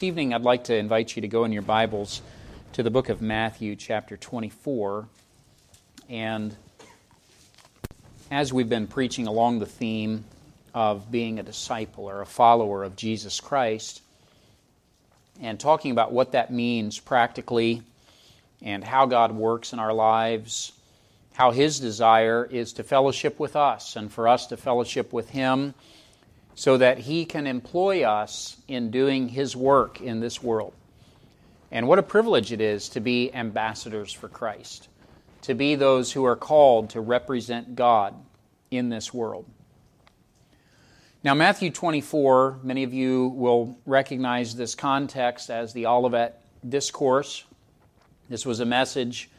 This evening, I'd like to invite you to go in your Bibles to the book of Matthew, chapter 24. And as we've been preaching along the theme of being a disciple or a follower of Jesus Christ, and talking about what that means practically and how God works in our lives, how His desire is to fellowship with us and for us to fellowship with Him so that He can employ us in doing His work in this world. And what a privilege it is to be ambassadors for Christ, to be those who are called to represent God in this world. Now, Matthew 24, many of you will recognize this context as the Olivet Discourse. This was a message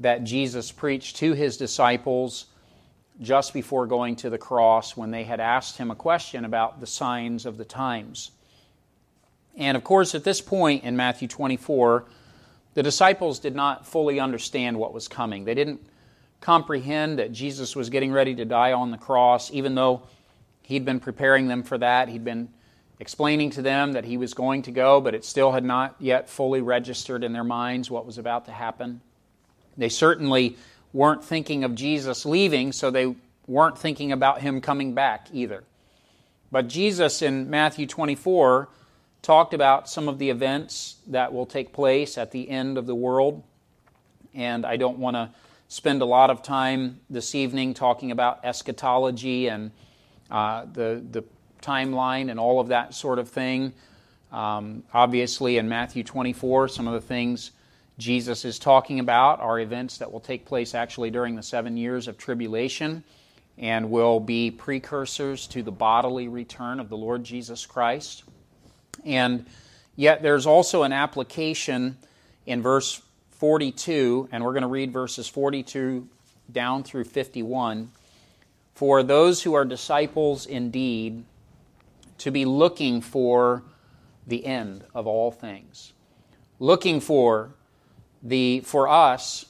that Jesus preached to his disciples just before going to the cross when they had asked him a question about the signs of the times. And of course, at this point in Matthew 24, the disciples did not fully understand what was coming. They didn't comprehend that Jesus was getting ready to die on the cross, even though he'd been preparing them for that. He'd been explaining to them that he was going to go, but it still had not yet fully registered in their minds what was about to happen. They certainly weren't thinking of Jesus leaving, so they weren't thinking about him coming back either. But Jesus in Matthew 24 talked about some of the events that will take place at the end of the world. And I don't want to spend a lot of time this evening talking about eschatology and uh, the, the timeline and all of that sort of thing. Um, obviously, in Matthew 24, some of the things Jesus is talking about are events that will take place actually during the seven years of tribulation and will be precursors to the bodily return of the Lord Jesus Christ. And yet there's also an application in verse 42, and we're going to read verses 42 down through 51. For those who are disciples indeed, to be looking for the end of all things, looking for the, for us,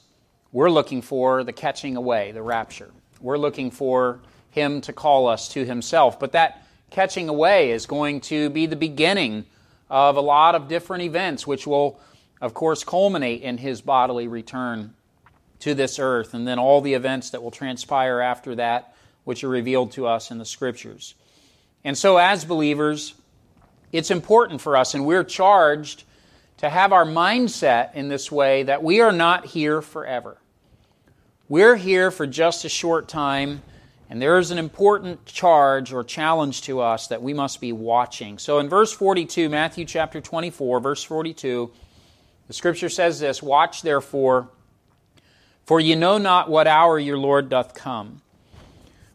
we're looking for the catching away, the rapture. We're looking for Him to call us to Himself. But that catching away is going to be the beginning of a lot of different events, which will, of course, culminate in His bodily return to this earth, and then all the events that will transpire after that, which are revealed to us in the Scriptures. And so, as believers, it's important for us, and we're charged to have our mindset in this way that we are not here forever. We're here for just a short time, and there is an important charge or challenge to us that we must be watching. So in verse 42, Matthew chapter 24, verse 42, the scripture says this Watch therefore, for ye know not what hour your Lord doth come.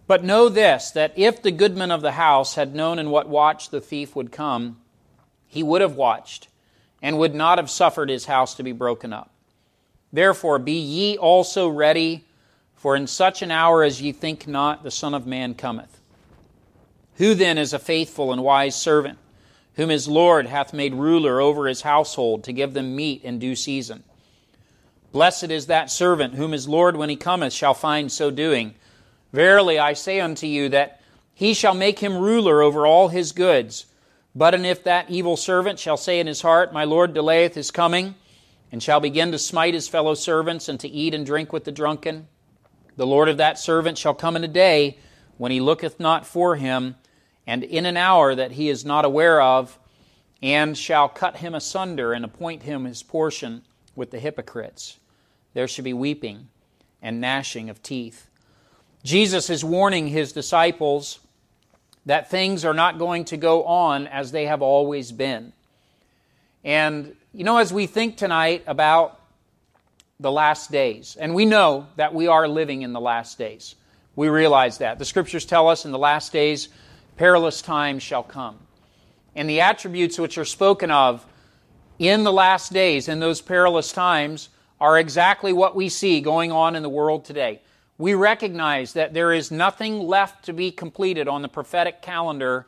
But know this, that if the goodman of the house had known in what watch the thief would come, he would have watched and would not have suffered his house to be broken up. Therefore, be ye also ready, for in such an hour as ye think not, the Son of Man cometh. Who then is a faithful and wise servant, whom his Lord hath made ruler over his household, to give them meat in due season? Blessed is that servant, whom his Lord, when he cometh, shall find so doing. Verily I say unto you that he shall make him ruler over all his goods. But and if that evil servant shall say in his heart, My Lord delayeth his coming, and shall begin to smite his fellow servants, and to eat and drink with the drunken, the Lord of that servant shall come in a day when he looketh not for him, and in an hour that he is not aware of, and shall cut him asunder and appoint him his portion with the hypocrites. There shall be weeping and gnashing of teeth. Jesus is warning his disciples that things are not going to go on as they have always been. And, you know, as we think tonight about the last days, and we know that we are living in the last days, we realize that. The scriptures tell us in the last days, perilous times shall come. And the attributes which are spoken of in the last days, in those perilous times, are exactly what we see going on in the world today we recognize that there is nothing left to be completed on the prophetic calendar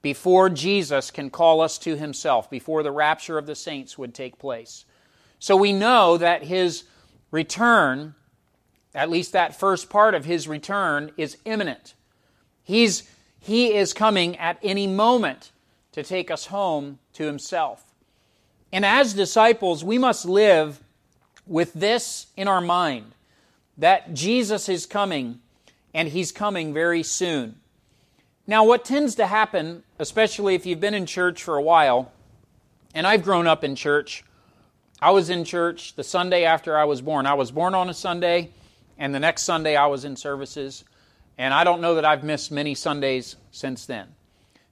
before Jesus can call us to himself, before the rapture of the saints would take place. So we know that his return, at least that first part of his return, is imminent. He's, he is coming at any moment to take us home to himself. And as disciples, we must live with this in our mind that Jesus is coming and he's coming very soon. Now, what tends to happen, especially if you've been in church for a while, and I've grown up in church, I was in church the Sunday after I was born. I was born on a Sunday, and the next Sunday I was in services, and I don't know that I've missed many Sundays since then.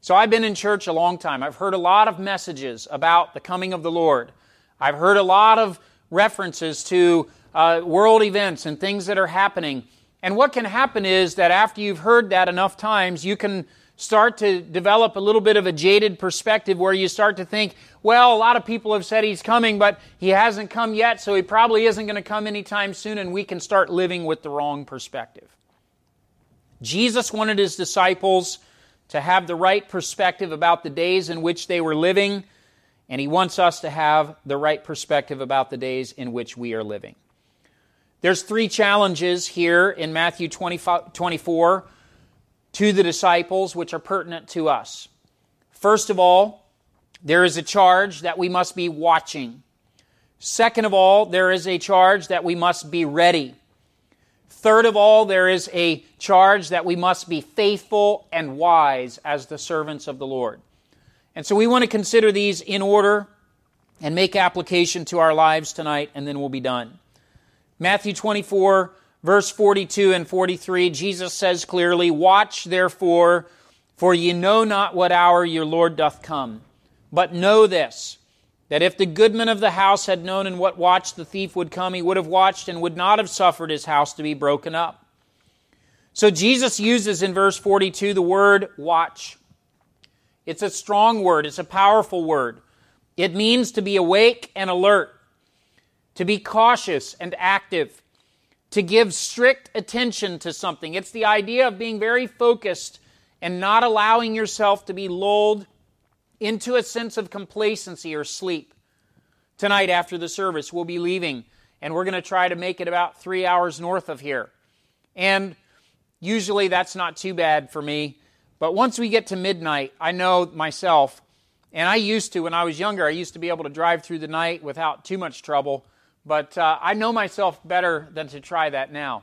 So I've been in church a long time. I've heard a lot of messages about the coming of the Lord. I've heard a lot of references to uh, world events and things that are happening. And what can happen is that after you've heard that enough times, you can start to develop a little bit of a jaded perspective where you start to think, well, a lot of people have said he's coming, but he hasn't come yet, so he probably isn't going to come anytime soon, and we can start living with the wrong perspective. Jesus wanted his disciples to have the right perspective about the days in which they were living, and He wants us to have the right perspective about the days in which we are living. There's three challenges here in Matthew 24 to the disciples which are pertinent to us. First of all, there is a charge that we must be watching. Second of all, there is a charge that we must be ready. Third of all, there is a charge that we must be faithful and wise as the servants of the Lord. And so we want to consider these in order and make application to our lives tonight, and then we'll be done. Matthew 24, verse 42 and 43, Jesus says clearly, Watch therefore, for ye know not what hour your Lord doth come. But know this that if the goodman of the house had known in what watch the thief would come, he would have watched and would not have suffered his house to be broken up. So Jesus uses in verse 42 the word watch. It's a strong word, it's a powerful word. It means to be awake and alert, to be cautious and active, to give strict attention to something. It's the idea of being very focused and not allowing yourself to be lulled into a sense of complacency or sleep. Tonight, after the service, we'll be leaving, and we're going to try to make it about three hours north of here. And usually that's not too bad for me. But once we get to midnight, I know myself, and I used to, when I was younger, I used to be able to drive through the night without too much trouble. But uh, I know myself better than to try that now.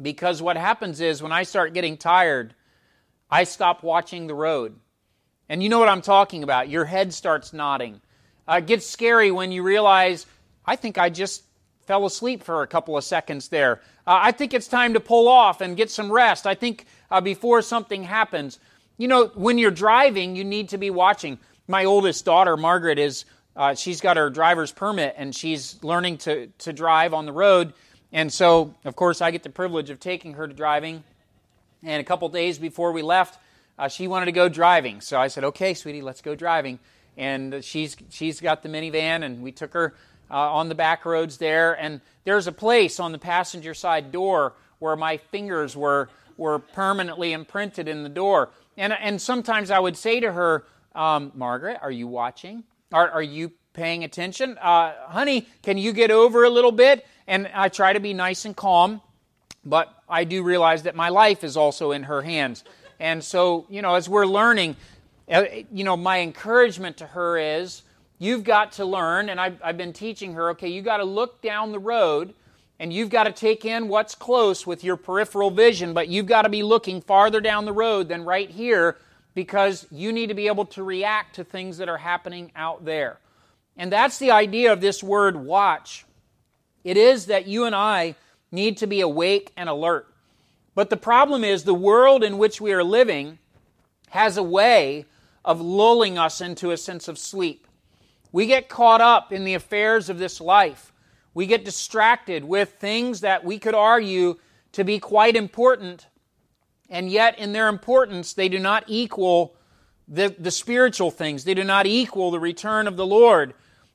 Because what happens is when I start getting tired, I stop watching the road. And you know what I'm talking about. Your head starts nodding. Uh, it gets scary when you realize, I think I just fell asleep for a couple of seconds there. Uh, I think it's time to pull off and get some rest. I think uh, before something happens. You know, when you're driving, you need to be watching. My oldest daughter, Margaret, is uh, she's got her driver's permit and she's learning to, to drive on the road. And so, of course, I get the privilege of taking her to driving. And a couple days before we left, uh, she wanted to go driving. So I said, okay, sweetie, let's go driving. And she's, she's got the minivan, and we took her uh, on the back roads there. And there's a place on the passenger side door where my fingers were, were permanently imprinted in the door. And, and sometimes I would say to her, um, Margaret, are you watching? Are, are you paying attention? Uh, honey, can you get over a little bit? And I try to be nice and calm, but I do realize that my life is also in her hands. And so, you know, as we're learning, uh, you know, my encouragement to her is you've got to learn, and I've, I've been teaching her, okay, you've got to look down the road and you've got to take in what's close with your peripheral vision, but you've got to be looking farther down the road than right here because you need to be able to react to things that are happening out there. And that's the idea of this word watch. It is that you and I need to be awake and alert. But the problem is the world in which we are living has a way of lulling us into a sense of sleep. We get caught up in the affairs of this life. We get distracted with things that we could argue to be quite important, and yet in their importance, they do not equal the, the spiritual things. They do not equal the return of the Lord.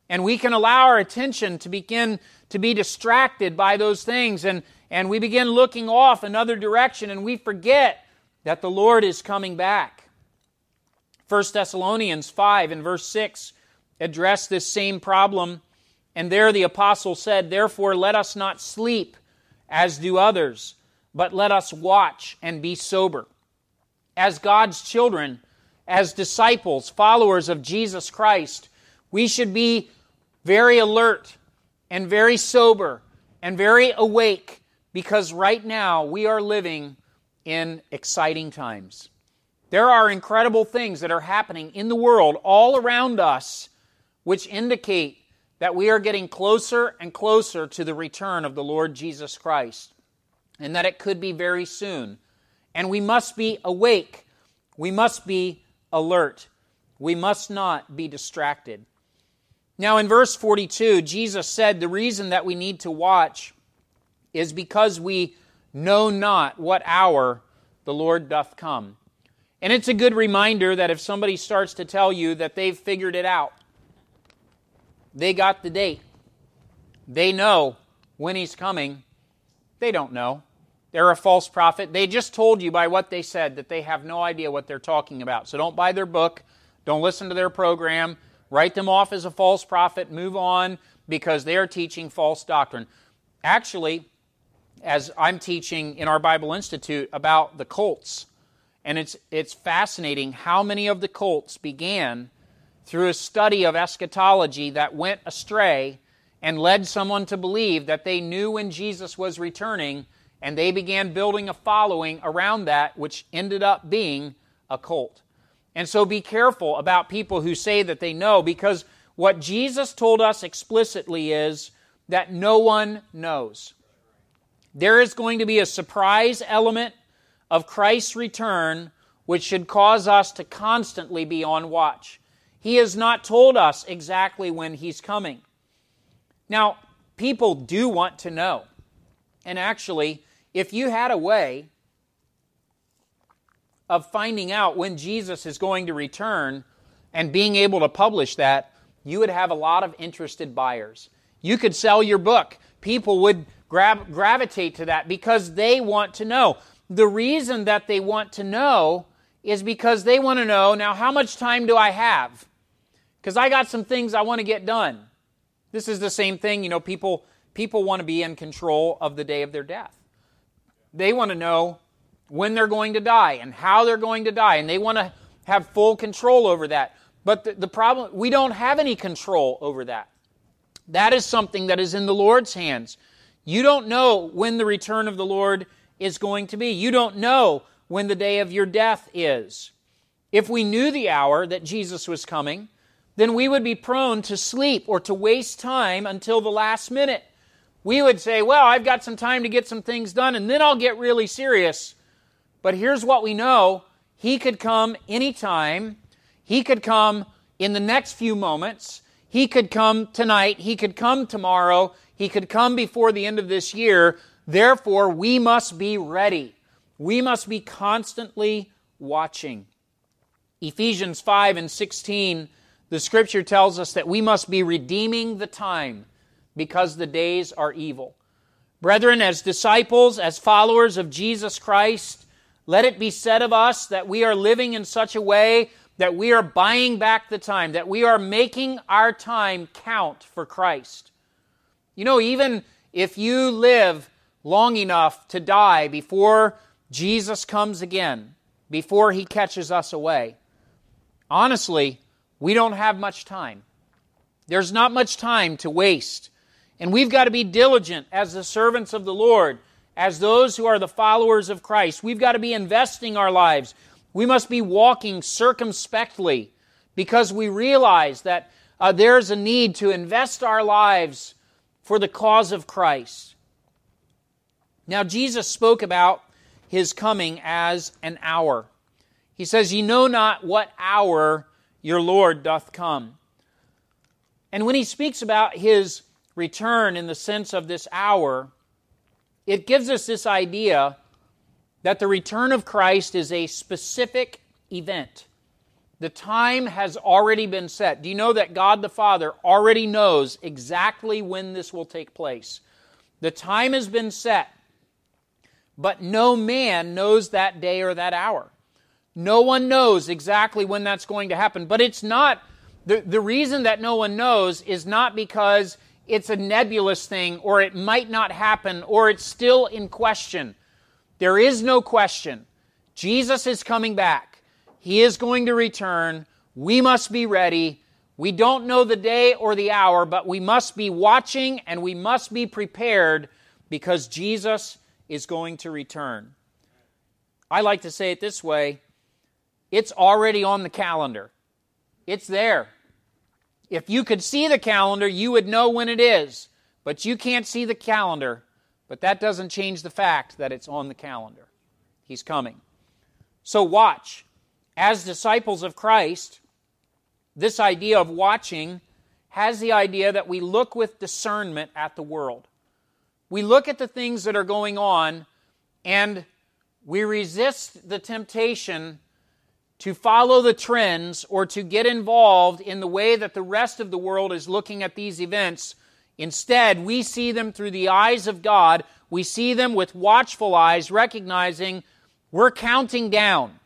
And we can allow our attention to begin to be distracted by those things. And, and we begin looking off another direction and we forget that the Lord is coming back. 1 Thessalonians 5 and verse 6 address this same problem. And there the apostle said, Therefore let us not sleep as do others, but let us watch and be sober. As God's children, as disciples, followers of Jesus Christ, we should be very alert and very sober and very awake because right now we are living in exciting times. There are incredible things that are happening in the world all around us which indicate that we are getting closer and closer to the return of the Lord Jesus Christ and that it could be very soon. And we must be awake. We must be alert. We must not be distracted. Now, in verse 42, Jesus said the reason that we need to watch is because we know not what hour the Lord doth come. And it's a good reminder that if somebody starts to tell you that they've figured it out, they got the date, they know when he's coming, they don't know. They're a false prophet. They just told you by what they said that they have no idea what they're talking about. So don't buy their book, don't listen to their program, write them off as a false prophet, move on because they are teaching false doctrine. Actually, as I'm teaching in our Bible Institute about the cults, and it's, it's fascinating how many of the cults began through a study of eschatology that went astray and led someone to believe that they knew when Jesus was returning, and they began building a following around that, which ended up being a cult. And so be careful about people who say that they know, because what Jesus told us explicitly is that no one knows. There is going to be a surprise element of Christ's return, which should cause us to constantly be on watch. He has not told us exactly when He's coming. Now, people do want to know. And actually, if you had a way of finding out when Jesus is going to return and being able to publish that, you would have a lot of interested buyers. You could sell your book. People would grab, gravitate to that because they want to know. The reason that they want to know is because they want to know now, how much time do I have? because I got some things I want to get done. This is the same thing, you know, people people want to be in control of the day of their death. They want to know when they're going to die and how they're going to die, and they want to have full control over that. But the, the problem, we don't have any control over that. That is something that is in the Lord's hands. You don't know when the return of the Lord is going to be. You don't know when the day of your death is. If we knew the hour that Jesus was coming, then we would be prone to sleep or to waste time until the last minute. We would say, Well, I've got some time to get some things done, and then I'll get really serious. But here's what we know He could come anytime, He could come in the next few moments, He could come tonight, He could come tomorrow, He could come before the end of this year. Therefore, we must be ready. We must be constantly watching. Ephesians 5 and 16 the scripture tells us that we must be redeeming the time because the days are evil. Brethren, as disciples, as followers of Jesus Christ, let it be said of us that we are living in such a way that we are buying back the time, that we are making our time count for Christ. You know, even if you live long enough to die before Jesus comes again, before he catches us away, honestly, we don't have much time. There's not much time to waste. And we've got to be diligent as the servants of the Lord, as those who are the followers of Christ. We've got to be investing our lives. We must be walking circumspectly because we realize that uh, there's a need to invest our lives for the cause of Christ. Now, Jesus spoke about his coming as an hour. He says, Ye know not what hour your Lord doth come. And when he speaks about his return in the sense of this hour, it gives us this idea that the return of Christ is a specific event. The time has already been set. Do you know that God the Father already knows exactly when this will take place? The time has been set, but no man knows that day or that hour. No one knows exactly when that's going to happen. But it's not, the, the reason that no one knows is not because it's a nebulous thing or it might not happen or it's still in question. There is no question. Jesus is coming back. He is going to return. We must be ready. We don't know the day or the hour, but we must be watching and we must be prepared because Jesus is going to return. I like to say it this way it's already on the calendar, it's there. If you could see the calendar, you would know when it is, but you can't see the calendar. But that doesn't change the fact that it's on the calendar. He's coming. So watch. As disciples of Christ, this idea of watching has the idea that we look with discernment at the world. We look at the things that are going on and we resist the temptation to follow the trends or to get involved in the way that the rest of the world is looking at these events. Instead, we see them through the eyes of God. We see them with watchful eyes, recognizing we're counting down.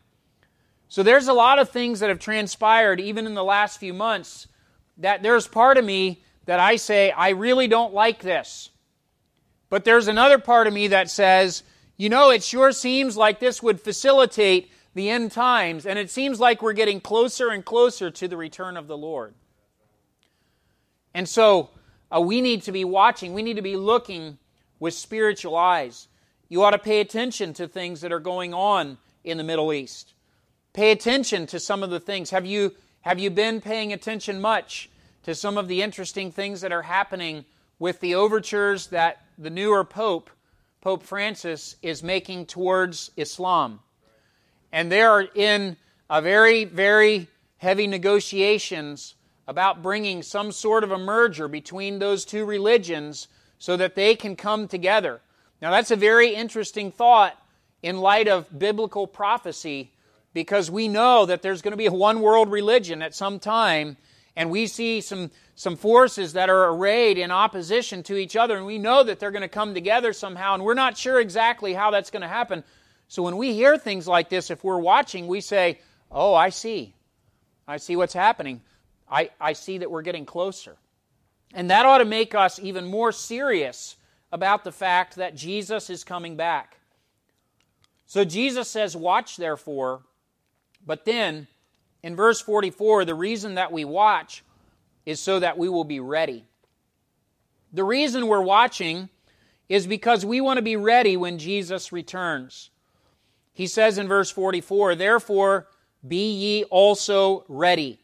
So there's a lot of things that have transpired even in the last few months that there's part of me that I say, I really don't like this. But there's another part of me that says, you know, it sure seems like this would facilitate the end times, and it seems like we're getting closer and closer to the return of the Lord. And so uh, we need to be watching, we need to be looking with spiritual eyes. You ought to pay attention to things that are going on in the Middle East. Pay attention to some of the things. Have you, have you been paying attention much to some of the interesting things that are happening with the overtures that the newer Pope, Pope Francis, is making towards Islam? And they are in a very, very heavy negotiations about bringing some sort of a merger between those two religions so that they can come together. Now, that's a very interesting thought in light of biblical prophecy because we know that there's going to be a one world religion at some time, and we see some, some forces that are arrayed in opposition to each other, and we know that they're going to come together somehow, and we're not sure exactly how that's going to happen. So when we hear things like this, if we're watching, we say, Oh, I see. I see what's happening. I, I see that we're getting closer. And that ought to make us even more serious about the fact that Jesus is coming back. So Jesus says, Watch therefore, but then, in verse 44, the reason that we watch is so that we will be ready. The reason we're watching is because we want to be ready when Jesus returns. He says in verse 44, Therefore be ye also ready.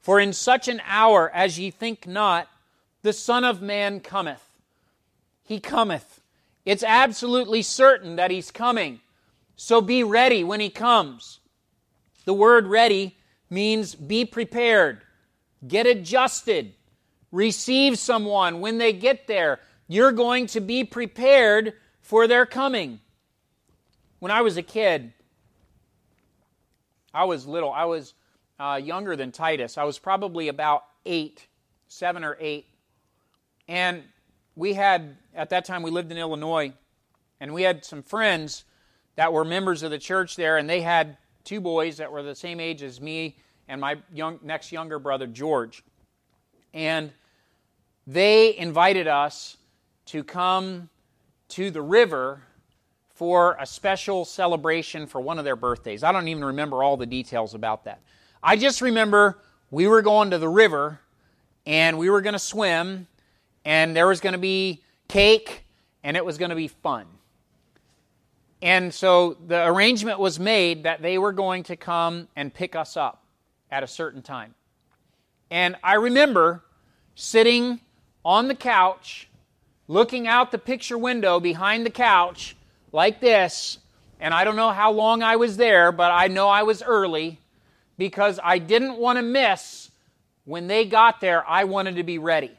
For in such an hour as ye think not, the Son of Man cometh. He cometh. It's absolutely certain that He's coming. So be ready when He comes. The word ready means be prepared, get adjusted, receive someone when they get there. You're going to be prepared for their coming. When I was a kid, I was little. I was uh, younger than Titus. I was probably about eight, seven or eight. And we had, at that time, we lived in Illinois, and we had some friends that were members of the church there, and they had two boys that were the same age as me and my young, next younger brother, George. And they invited us to come to the river for a special celebration for one of their birthdays. I don't even remember all the details about that. I just remember we were going to the river and we were going to swim and there was going to be cake and it was going to be fun. And so the arrangement was made that they were going to come and pick us up at a certain time. And I remember sitting on the couch, looking out the picture window behind the couch like this. And I don't know how long I was there, but I know I was early because I didn't want to miss when they got there. I wanted to be ready.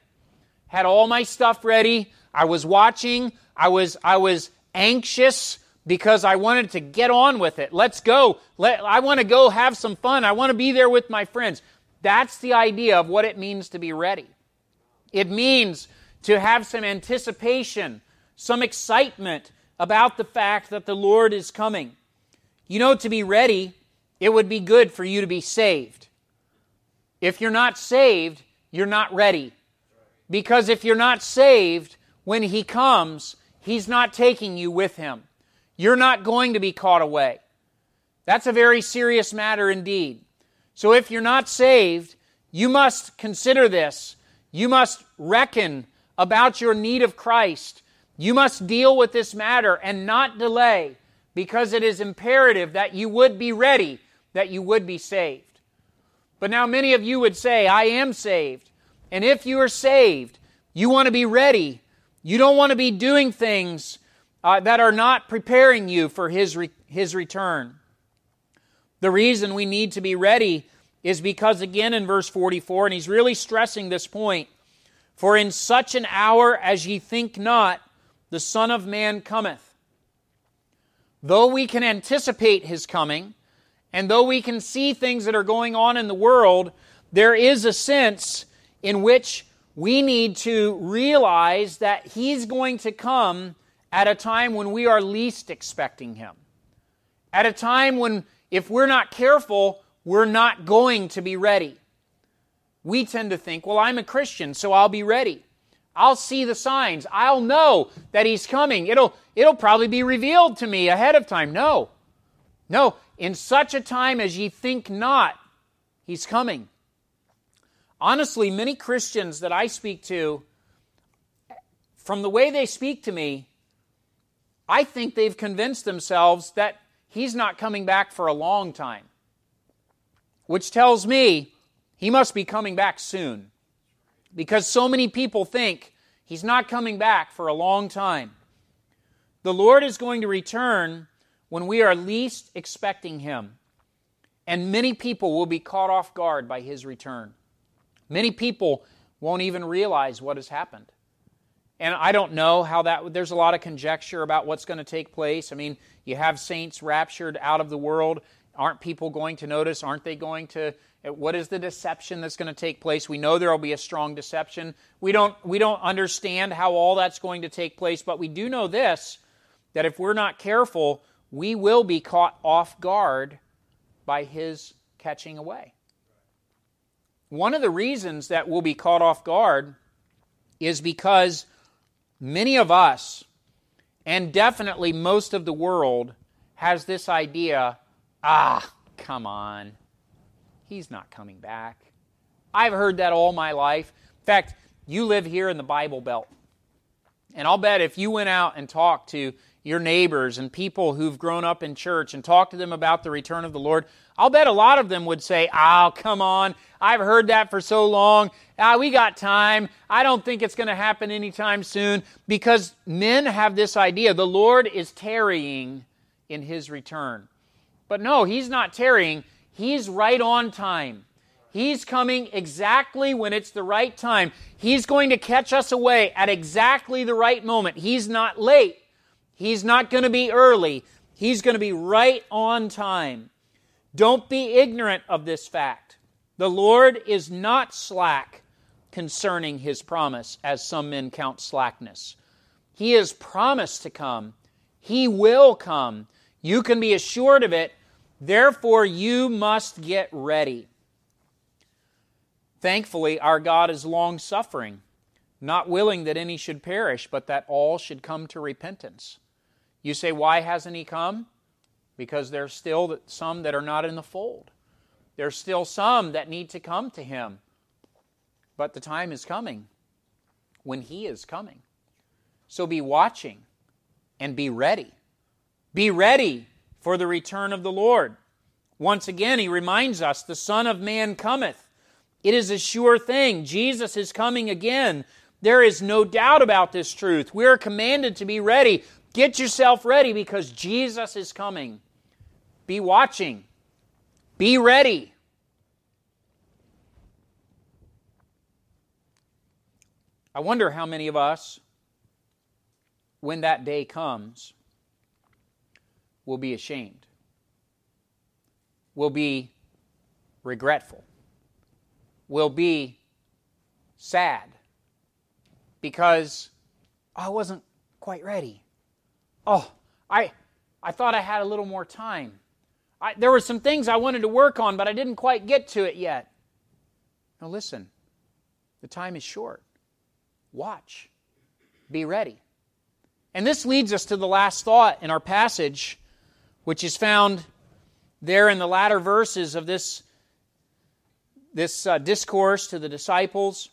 Had all my stuff ready. I was watching. I was I was anxious because I wanted to get on with it. Let's go. Let, I want to go have some fun. I want to be there with my friends. That's the idea of what it means to be ready. It means to have some anticipation, some excitement about the fact that the Lord is coming. You know, to be ready, it would be good for you to be saved. If you're not saved, you're not ready. Because if you're not saved, when He comes, He's not taking you with Him. You're not going to be caught away. That's a very serious matter indeed. So if you're not saved, You must consider this. You must reckon about your need of Christ. You must deal with this matter and not delay because it is imperative that you would be ready, that you would be saved. But now many of you would say, I am saved. And if you are saved, you want to be ready. You don't want to be doing things uh, that are not preparing you for his, re- his return. The reason we need to be ready is because, again, in verse 44, and he's really stressing this point For in such an hour as ye think not, the Son of Man cometh. Though we can anticipate his coming, and though we can see things that are going on in the world, there is a sense in which we need to realize that he's going to come at a time when we are least expecting him. At a time when, if we're not careful, we're not going to be ready. We tend to think, well, I'm a Christian, so I'll be ready. I'll see the signs. I'll know that he's coming. It'll, it'll probably be revealed to me ahead of time. No. No. In such a time as ye think not, he's coming. Honestly, many Christians that I speak to, from the way they speak to me, I think they've convinced themselves that he's not coming back for a long time, which tells me he must be coming back soon because so many people think he's not coming back for a long time. The Lord is going to return when we are least expecting him, and many people will be caught off guard by his return. Many people won't even realize what has happened. And I don't know how that, there's a lot of conjecture about what's going to take place. I mean, you have saints raptured out of the world. Aren't people going to notice? Aren't they going to, what is the deception that's going to take place? We know there will be a strong deception. We don't, we don't understand how all that's going to take place, but we do know this that if we're not careful, we will be caught off guard by his catching away. One of the reasons that we'll be caught off guard is because many of us, and definitely most of the world, has this idea ah, come on. He's not coming back. I've heard that all my life. In fact, you live here in the Bible Belt. And I'll bet if you went out and talked to your neighbors and people who've grown up in church and talked to them about the return of the Lord, I'll bet a lot of them would say, Oh, come on. I've heard that for so long. Ah, we got time. I don't think it's going to happen anytime soon because men have this idea the Lord is tarrying in his return. But no, he's not tarrying. He's right on time. He's coming exactly when it's the right time. He's going to catch us away at exactly the right moment. He's not late. He's not going to be early. He's going to be right on time. Don't be ignorant of this fact. The Lord is not slack concerning his promise, as some men count slackness. He has promised to come. He will come. You can be assured of it. Therefore, you must get ready. Thankfully, our God is long suffering, not willing that any should perish, but that all should come to repentance. You say, why hasn't he come? because there's still some that are not in the fold. There's still some that need to come to him. But the time is coming when he is coming. So be watching and be ready. Be ready for the return of the Lord. Once again, he reminds us the Son of Man cometh. It is a sure thing. Jesus is coming again. There is no doubt about this truth. We are commanded to be ready. Get yourself ready because Jesus is coming. Be watching. Be ready. I wonder how many of us, when that day comes, will be ashamed, will be regretful, will be sad because I wasn't quite ready. Oh, I, I thought I had a little more time. I, there were some things I wanted to work on, but I didn't quite get to it yet. Now, listen, the time is short. Watch, be ready. And this leads us to the last thought in our passage, which is found there in the latter verses of this this uh, discourse to the disciples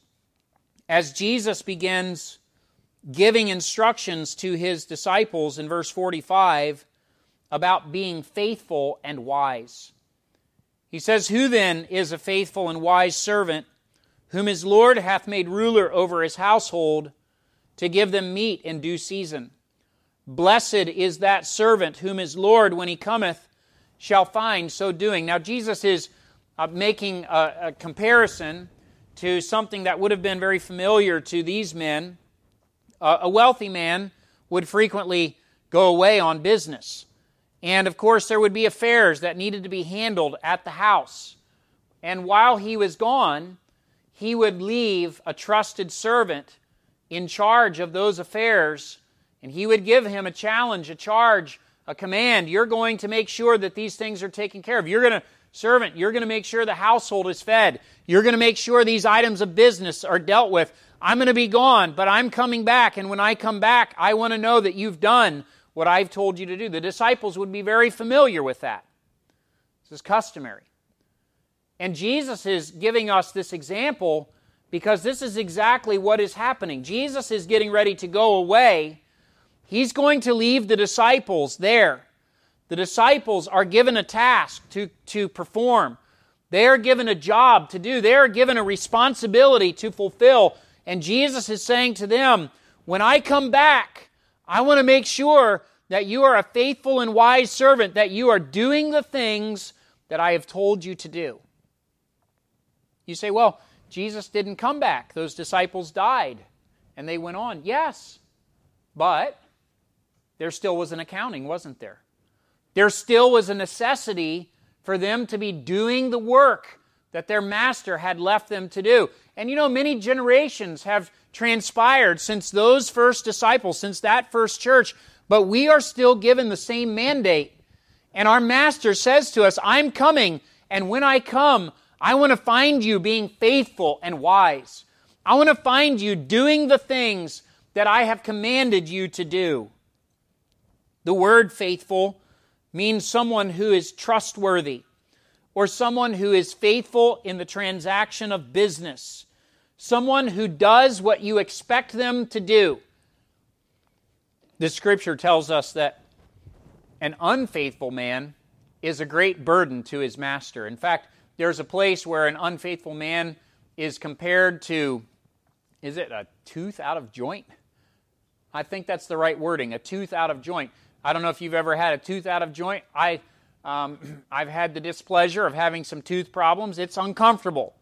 as Jesus begins giving instructions to his disciples in verse 45 about being faithful and wise. He says, Who then is a faithful and wise servant, whom his Lord hath made ruler over his household, to give them meat in due season? Blessed is that servant whom his Lord, when he cometh, shall find so doing. Now, Jesus is uh, making a, a comparison to something that would have been very familiar to these men. Uh, a wealthy man would frequently go away on business. And of course, there would be affairs that needed to be handled at the house. And while he was gone, he would leave a trusted servant in charge of those affairs, and he would give him a challenge, a charge, a command. You're going to make sure that these things are taken care of. You're going to, servant, you're going to make sure the household is fed. You're going to make sure these items of business are dealt with. I'm going to be gone, but I'm coming back, and when I come back, I want to know that you've done what I've told you to do. The disciples would be very familiar with that. This is customary. And Jesus is giving us this example because this is exactly what is happening. Jesus is getting ready to go away. He's going to leave the disciples there. The disciples are given a task to, to perform. They are given a job to do. They are given a responsibility to fulfill. And Jesus is saying to them, When I come back, I want to make sure that you are a faithful and wise servant, that you are doing the things that I have told you to do. You say, well, Jesus didn't come back. Those disciples died and they went on. Yes, but there still was an accounting, wasn't there? There still was a necessity for them to be doing the work that their master had left them to do. And you know, many generations have transpired since those first disciples, since that first church, but we are still given the same mandate. And our master says to us, I'm coming, and when I come, I want to find you being faithful and wise. I want to find you doing the things that I have commanded you to do. The word faithful means someone who is trustworthy or someone who is faithful in the transaction of business someone who does what you expect them to do. The scripture tells us that an unfaithful man is a great burden to his master. In fact, there's a place where an unfaithful man is compared to, is it a tooth out of joint? I think that's the right wording, a tooth out of joint. I don't know if you've ever had a tooth out of joint. I, um, I've had the displeasure of having some tooth problems. It's uncomfortable.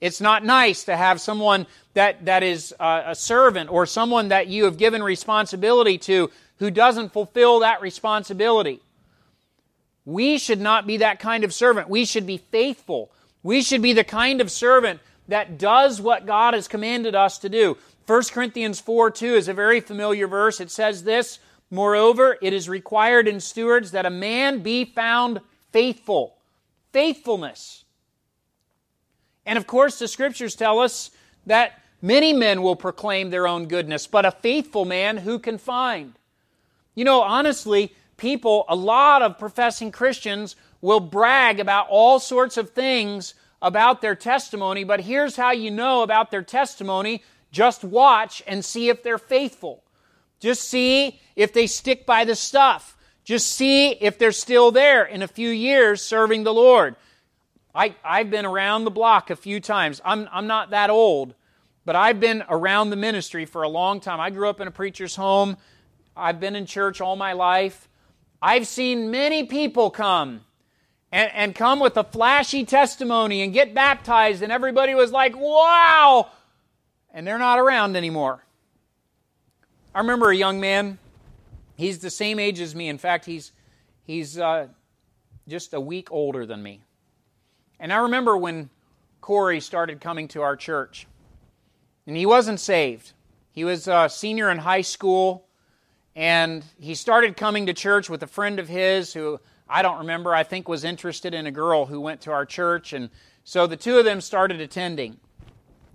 It's not nice to have someone that, that is uh, a servant or someone that you have given responsibility to who doesn't fulfill that responsibility. We should not be that kind of servant. We should be faithful. We should be the kind of servant that does what God has commanded us to do. 1 Corinthians 4 2 is a very familiar verse. It says this Moreover, it is required in stewards that a man be found faithful. Faithfulness. And of course, the scriptures tell us that many men will proclaim their own goodness, but a faithful man who can find? You know, honestly, people, a lot of professing Christians will brag about all sorts of things about their testimony, but here's how you know about their testimony just watch and see if they're faithful. Just see if they stick by the stuff. Just see if they're still there in a few years serving the Lord. I, I've been around the block a few times. I'm, I'm not that old, but I've been around the ministry for a long time. I grew up in a preacher's home. I've been in church all my life. I've seen many people come and, and come with a flashy testimony and get baptized, and everybody was like, wow! And they're not around anymore. I remember a young man. He's the same age as me. In fact, he's, he's uh, just a week older than me. And I remember when Corey started coming to our church, and he wasn't saved. He was a senior in high school, and he started coming to church with a friend of his who I don't remember, I think was interested in a girl who went to our church. And so the two of them started attending.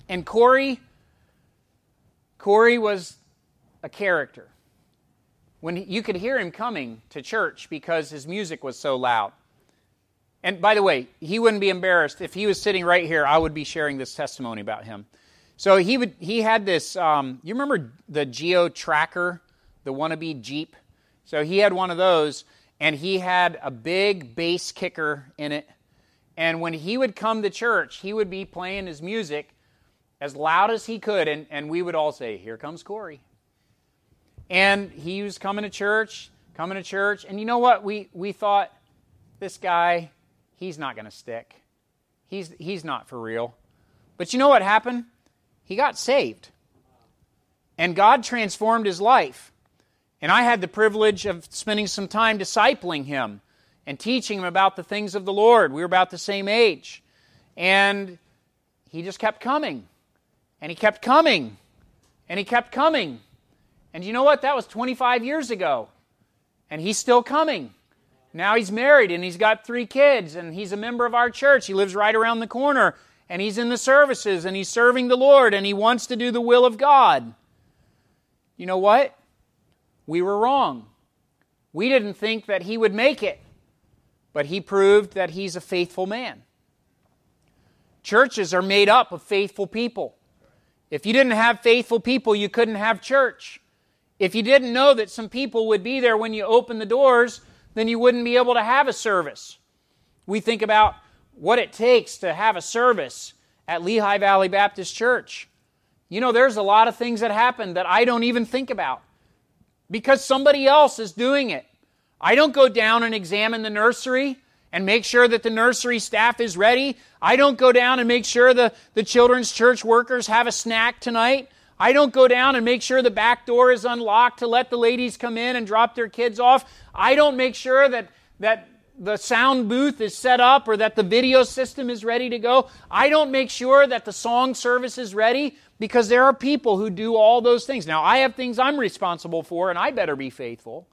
And Corey, Corey was a character. When he, you could hear him coming to church because his music was so loud. And by the way, he wouldn't be embarrassed if he was sitting right here. I would be sharing this testimony about him. So he would he had this. Um, you remember the Geo Tracker, the wannabe Jeep? So he had one of those, and he had a big bass kicker in it. And when he would come to church, he would be playing his music as loud as he could, and, and we would all say, "Here comes Corey." And he was coming to church, coming to church, and you know what? We we thought this guy, he's not going to stick. He's he's not for real. But you know what happened? he got saved. And God transformed his life. And I had the privilege of spending some time discipling him and teaching him about the things of the Lord. We were about the same age. And he just kept coming. And he kept coming. And he kept coming. And you know what? That was 25 years ago. And he's still coming. Now he's married and he's got three kids and he's a member of our church. He lives right around the corner and he's in the services and he's serving the Lord and he wants to do the will of God. You know what? We were wrong. We didn't think that he would make it, but he proved that he's a faithful man. Churches are made up of faithful people. If you didn't have faithful people, you couldn't have church. If you didn't know that some people would be there when you open the doors, then you wouldn't be able to have a service. We think about what it takes to have a service at Lehigh Valley Baptist Church. You know, there's a lot of things that happen that I don't even think about because somebody else is doing it. I don't go down and examine the nursery and make sure that the nursery staff is ready. I don't go down and make sure the, the children's church workers have a snack tonight. I don't go down and make sure the back door is unlocked to let the ladies come in and drop their kids off. I don't make sure that, that the sound booth is set up or that the video system is ready to go. I don't make sure that the song service is ready because there are people who do all those things. Now, I have things I'm responsible for, and I better be faithful.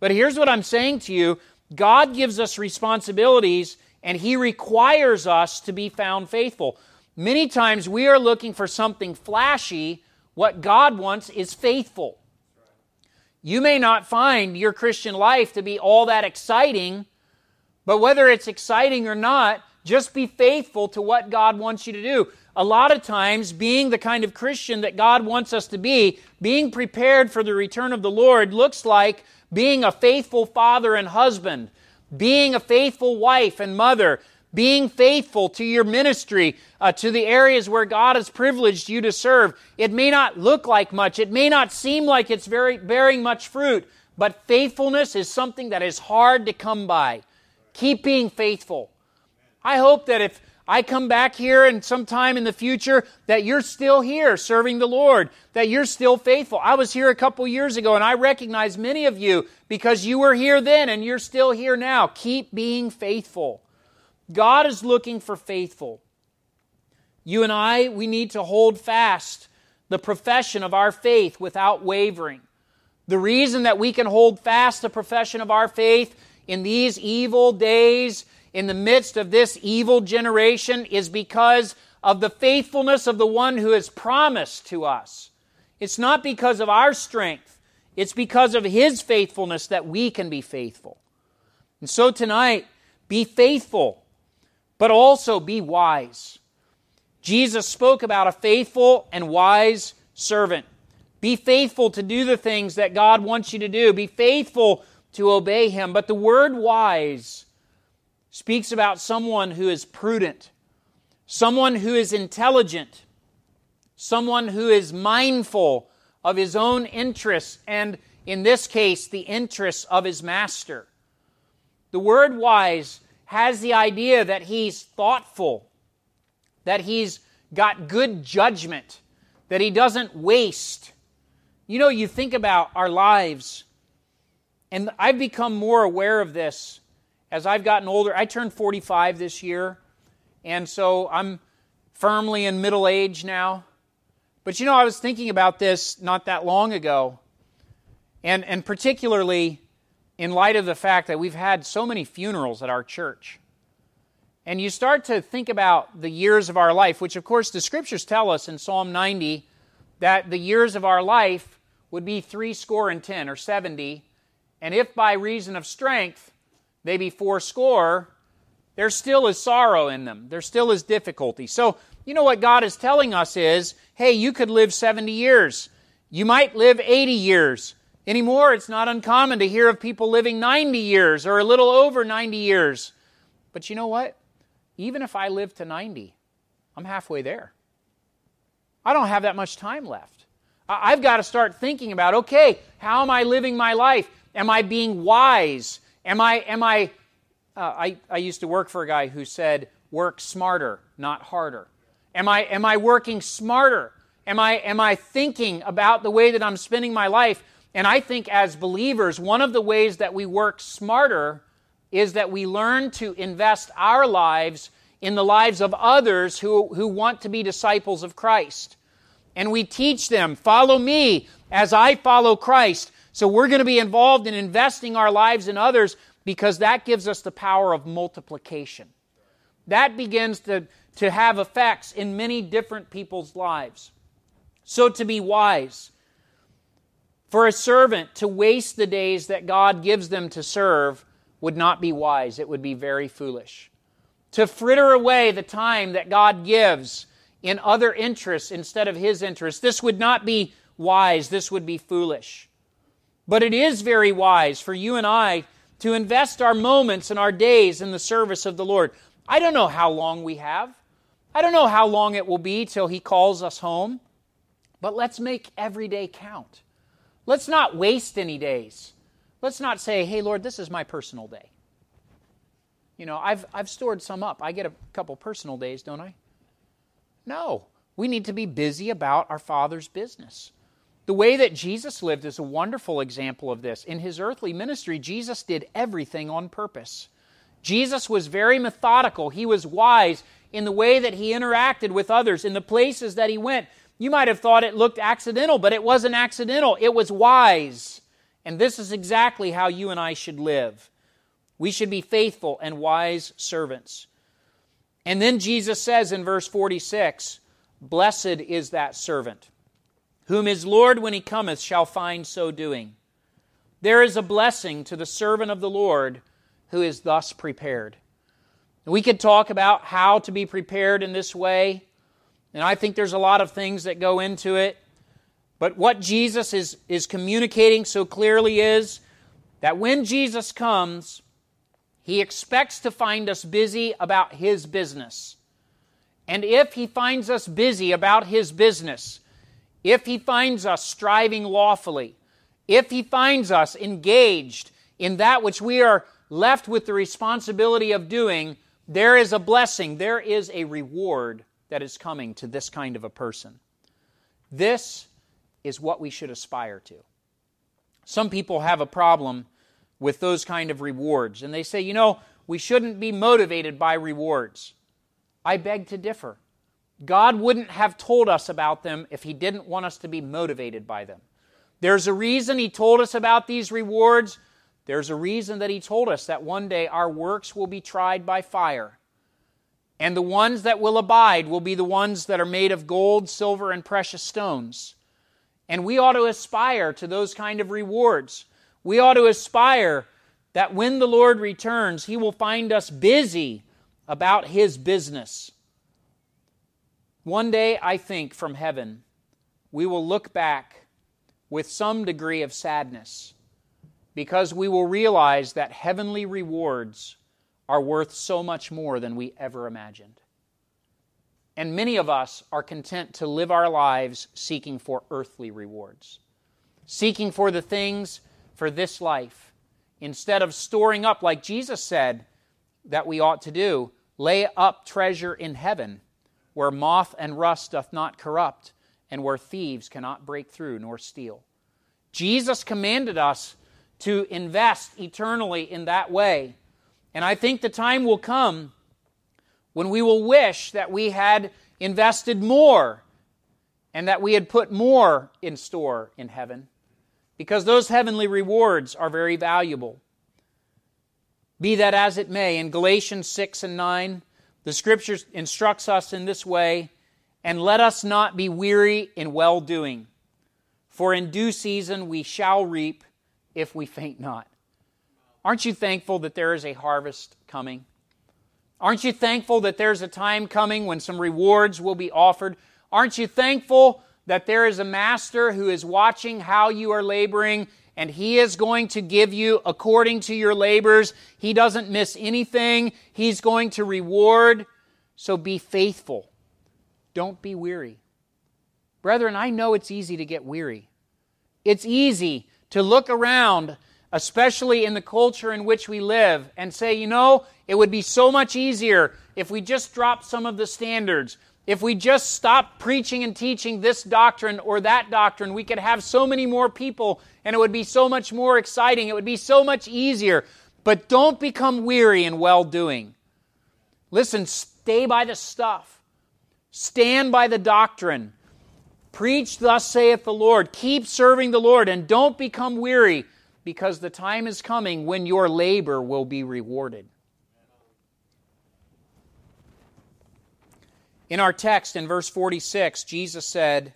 But here's what I'm saying to you God gives us responsibilities, and He requires us to be found faithful. Many times we are looking for something flashy. What God wants is faithful. You may not find your Christian life to be all that exciting, but whether it's exciting or not, just be faithful to what God wants you to do. A lot of times, being the kind of Christian that God wants us to be, being prepared for the return of the Lord, looks like being a faithful father and husband, being a faithful wife and mother, being faithful to your ministry, uh, to the areas where God has privileged you to serve. It may not look like much, it may not seem like it's very, bearing much fruit, but faithfulness is something that is hard to come by. Keep being faithful. I hope that if I come back here and sometime in the future that you're still here serving the Lord, that you're still faithful. I was here a couple years ago and I recognize many of you because you were here then and you're still here now. Keep being faithful. God is looking for faithful. You and I, we need to hold fast the profession of our faith without wavering. The reason that we can hold fast the profession of our faith in these evil days, in the midst of this evil generation, is because of the faithfulness of the one who has promised to us. It's not because of our strength, it's because of his faithfulness that we can be faithful. And so tonight, be faithful but also be wise. Jesus spoke about a faithful and wise servant. Be faithful to do the things that God wants you to do. Be faithful to obey Him. But the word wise speaks about someone who is prudent, someone who is intelligent, someone who is mindful of his own interests, and in this case, the interests of his master. The word wise has the idea that he's thoughtful, that he's got good judgment, that he doesn't waste. You know, you think about our lives, and I've become more aware of this as I've gotten older. I turned 45 this year, and so I'm firmly in middle age now. But you know, I was thinking about this not that long ago, and, and particularly in light of the fact that we've had so many funerals at our church. And you start to think about the years of our life, which of course the scriptures tell us in Psalm 90 that the years of our life would be three score and ten or 70. And if by reason of strength they be four score, There still is sorrow in them. There still is difficulty. So, you know what God is telling us is hey, you could live 70 years. You might live 80 years. Anymore, it's not uncommon to hear of people living 90 years or a little over 90 years. But you know what? Even if I live to 90, I'm halfway there. I don't have that much time left. I've got to start thinking about okay, how am I living my life? Am I being wise? Am I, am I, uh, I, I used to work for a guy who said, work smarter, not harder. Am I, am I working smarter? Am I, am I thinking about the way that I'm spending my life? And I think as believers, one of the ways that we work smarter is that we learn to invest our lives in the lives of others who, who want to be disciples of Christ. And we teach them, follow me as I follow Christ. So we're going to be involved in investing our lives in others because that gives us the power of multiplication. That begins to, to have effects in many different people's lives. So to be wise, for a servant to waste the days that God gives them to serve would not be wise. It would be very foolish. To fritter away the time that God gives in other interests instead of His interests, this would not be wise. This would be foolish. But it is very wise for you and I to invest our moments and our days in the service of the Lord. I don't know how long we have. I don't know how long it will be till He calls us home. But let's make every day count. Let's not waste any days. Let's not say, hey, Lord, this is my personal day. You know, I've, I've stored some up. I get a couple personal days, don't I? No. We need to be busy about our Father's business. The way that Jesus lived is a wonderful example of this. In his earthly ministry, Jesus did everything on purpose. Jesus was very methodical. He was wise in the way that he interacted with others, in the places that he went. You might have thought it looked accidental, but it wasn't accidental. It was wise. And this is exactly how you and I should live. We should be faithful and wise servants. And then Jesus says in verse 46 Blessed is that servant, whom his Lord, when he cometh, shall find so doing. There is a blessing to the servant of the Lord who is thus prepared. We could talk about how to be prepared in this way. And I think there's a lot of things that go into it. But what Jesus is, is communicating so clearly is that when Jesus comes, he expects to find us busy about his business. And if he finds us busy about his business, if he finds us striving lawfully, if he finds us engaged in that which we are left with the responsibility of doing, there is a blessing, there is a reward that is coming to this kind of a person. This is what we should aspire to. Some people have a problem with those kind of rewards, and they say, you know, we shouldn't be motivated by rewards. I beg to differ. God wouldn't have told us about them if He didn't want us to be motivated by them. There's a reason He told us about these rewards. There's a reason that He told us that one day our works will be tried by fire. And the ones that will abide will be the ones that are made of gold, silver, and precious stones. And we ought to aspire to those kind of rewards. We ought to aspire that when the Lord returns, He will find us busy about His business. One day, I think, from heaven, we will look back with some degree of sadness because we will realize that heavenly rewards are worth so much more than we ever imagined. And many of us are content to live our lives seeking for earthly rewards, seeking for the things for this life, instead of storing up, like Jesus said that we ought to do, lay up treasure in heaven, where moth and rust doth not corrupt, and where thieves cannot break through nor steal. Jesus commanded us to invest eternally in that way and I think the time will come when we will wish that we had invested more and that we had put more in store in heaven because those heavenly rewards are very valuable. Be that as it may, in Galatians 6 and 9, the scripture instructs us in this way and let us not be weary in well doing, for in due season we shall reap if we faint not. Aren't you thankful that there is a harvest coming? Aren't you thankful that there's a time coming when some rewards will be offered? Aren't you thankful that there is a master who is watching how you are laboring and he is going to give you according to your labors? He doesn't miss anything, he's going to reward. So be faithful. Don't be weary. Brethren, I know it's easy to get weary. It's easy to look around, especially in the culture in which we live, and say, you know, it would be so much easier if we just dropped some of the standards. If we just stopped preaching and teaching this doctrine or that doctrine, we could have so many more people and it would be so much more exciting. It would be so much easier. But don't become weary in well doing. Listen, stay by the stuff, stand by the doctrine. Preach, thus saith the Lord. Keep serving the Lord and don't become weary because the time is coming when your labor will be rewarded. In our text in verse 46, Jesus said,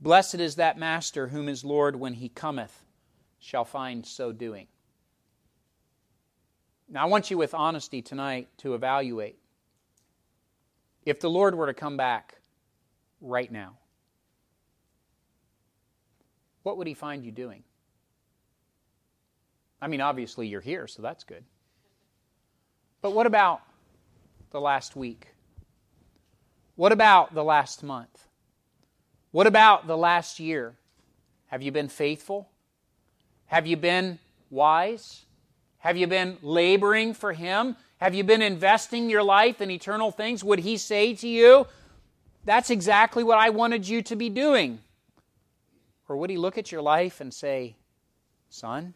Blessed is that master whom his Lord, when he cometh, shall find so doing. Now, I want you with honesty tonight to evaluate. If the Lord were to come back right now, what would he find you doing? I mean, obviously you're here, so that's good. But what about the last week? What about the last month? What about the last year? Have you been faithful? Have you been wise? Have you been laboring for Him? Have you been investing your life in eternal things? Would He say to you, That's exactly what I wanted you to be doing? Or would he look at your life and say, Son,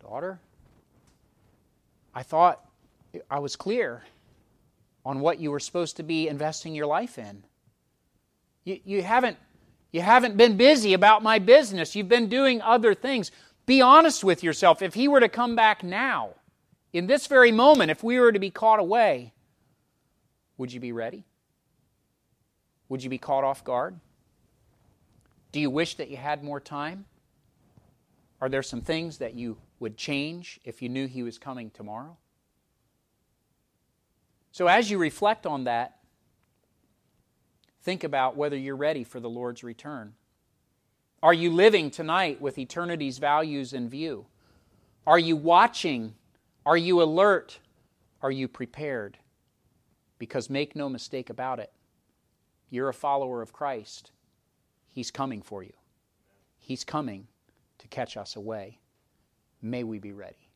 daughter, I thought I was clear on what you were supposed to be investing your life in. You, you, haven't, you haven't been busy about my business, you've been doing other things. Be honest with yourself. If he were to come back now, in this very moment, if we were to be caught away, would you be ready? Would you be caught off guard? Do you wish that you had more time? Are there some things that you would change if you knew He was coming tomorrow? So, as you reflect on that, think about whether you're ready for the Lord's return. Are you living tonight with eternity's values in view? Are you watching? Are you alert? Are you prepared? Because make no mistake about it, you're a follower of Christ. He's coming for you. He's coming to catch us away. May we be ready.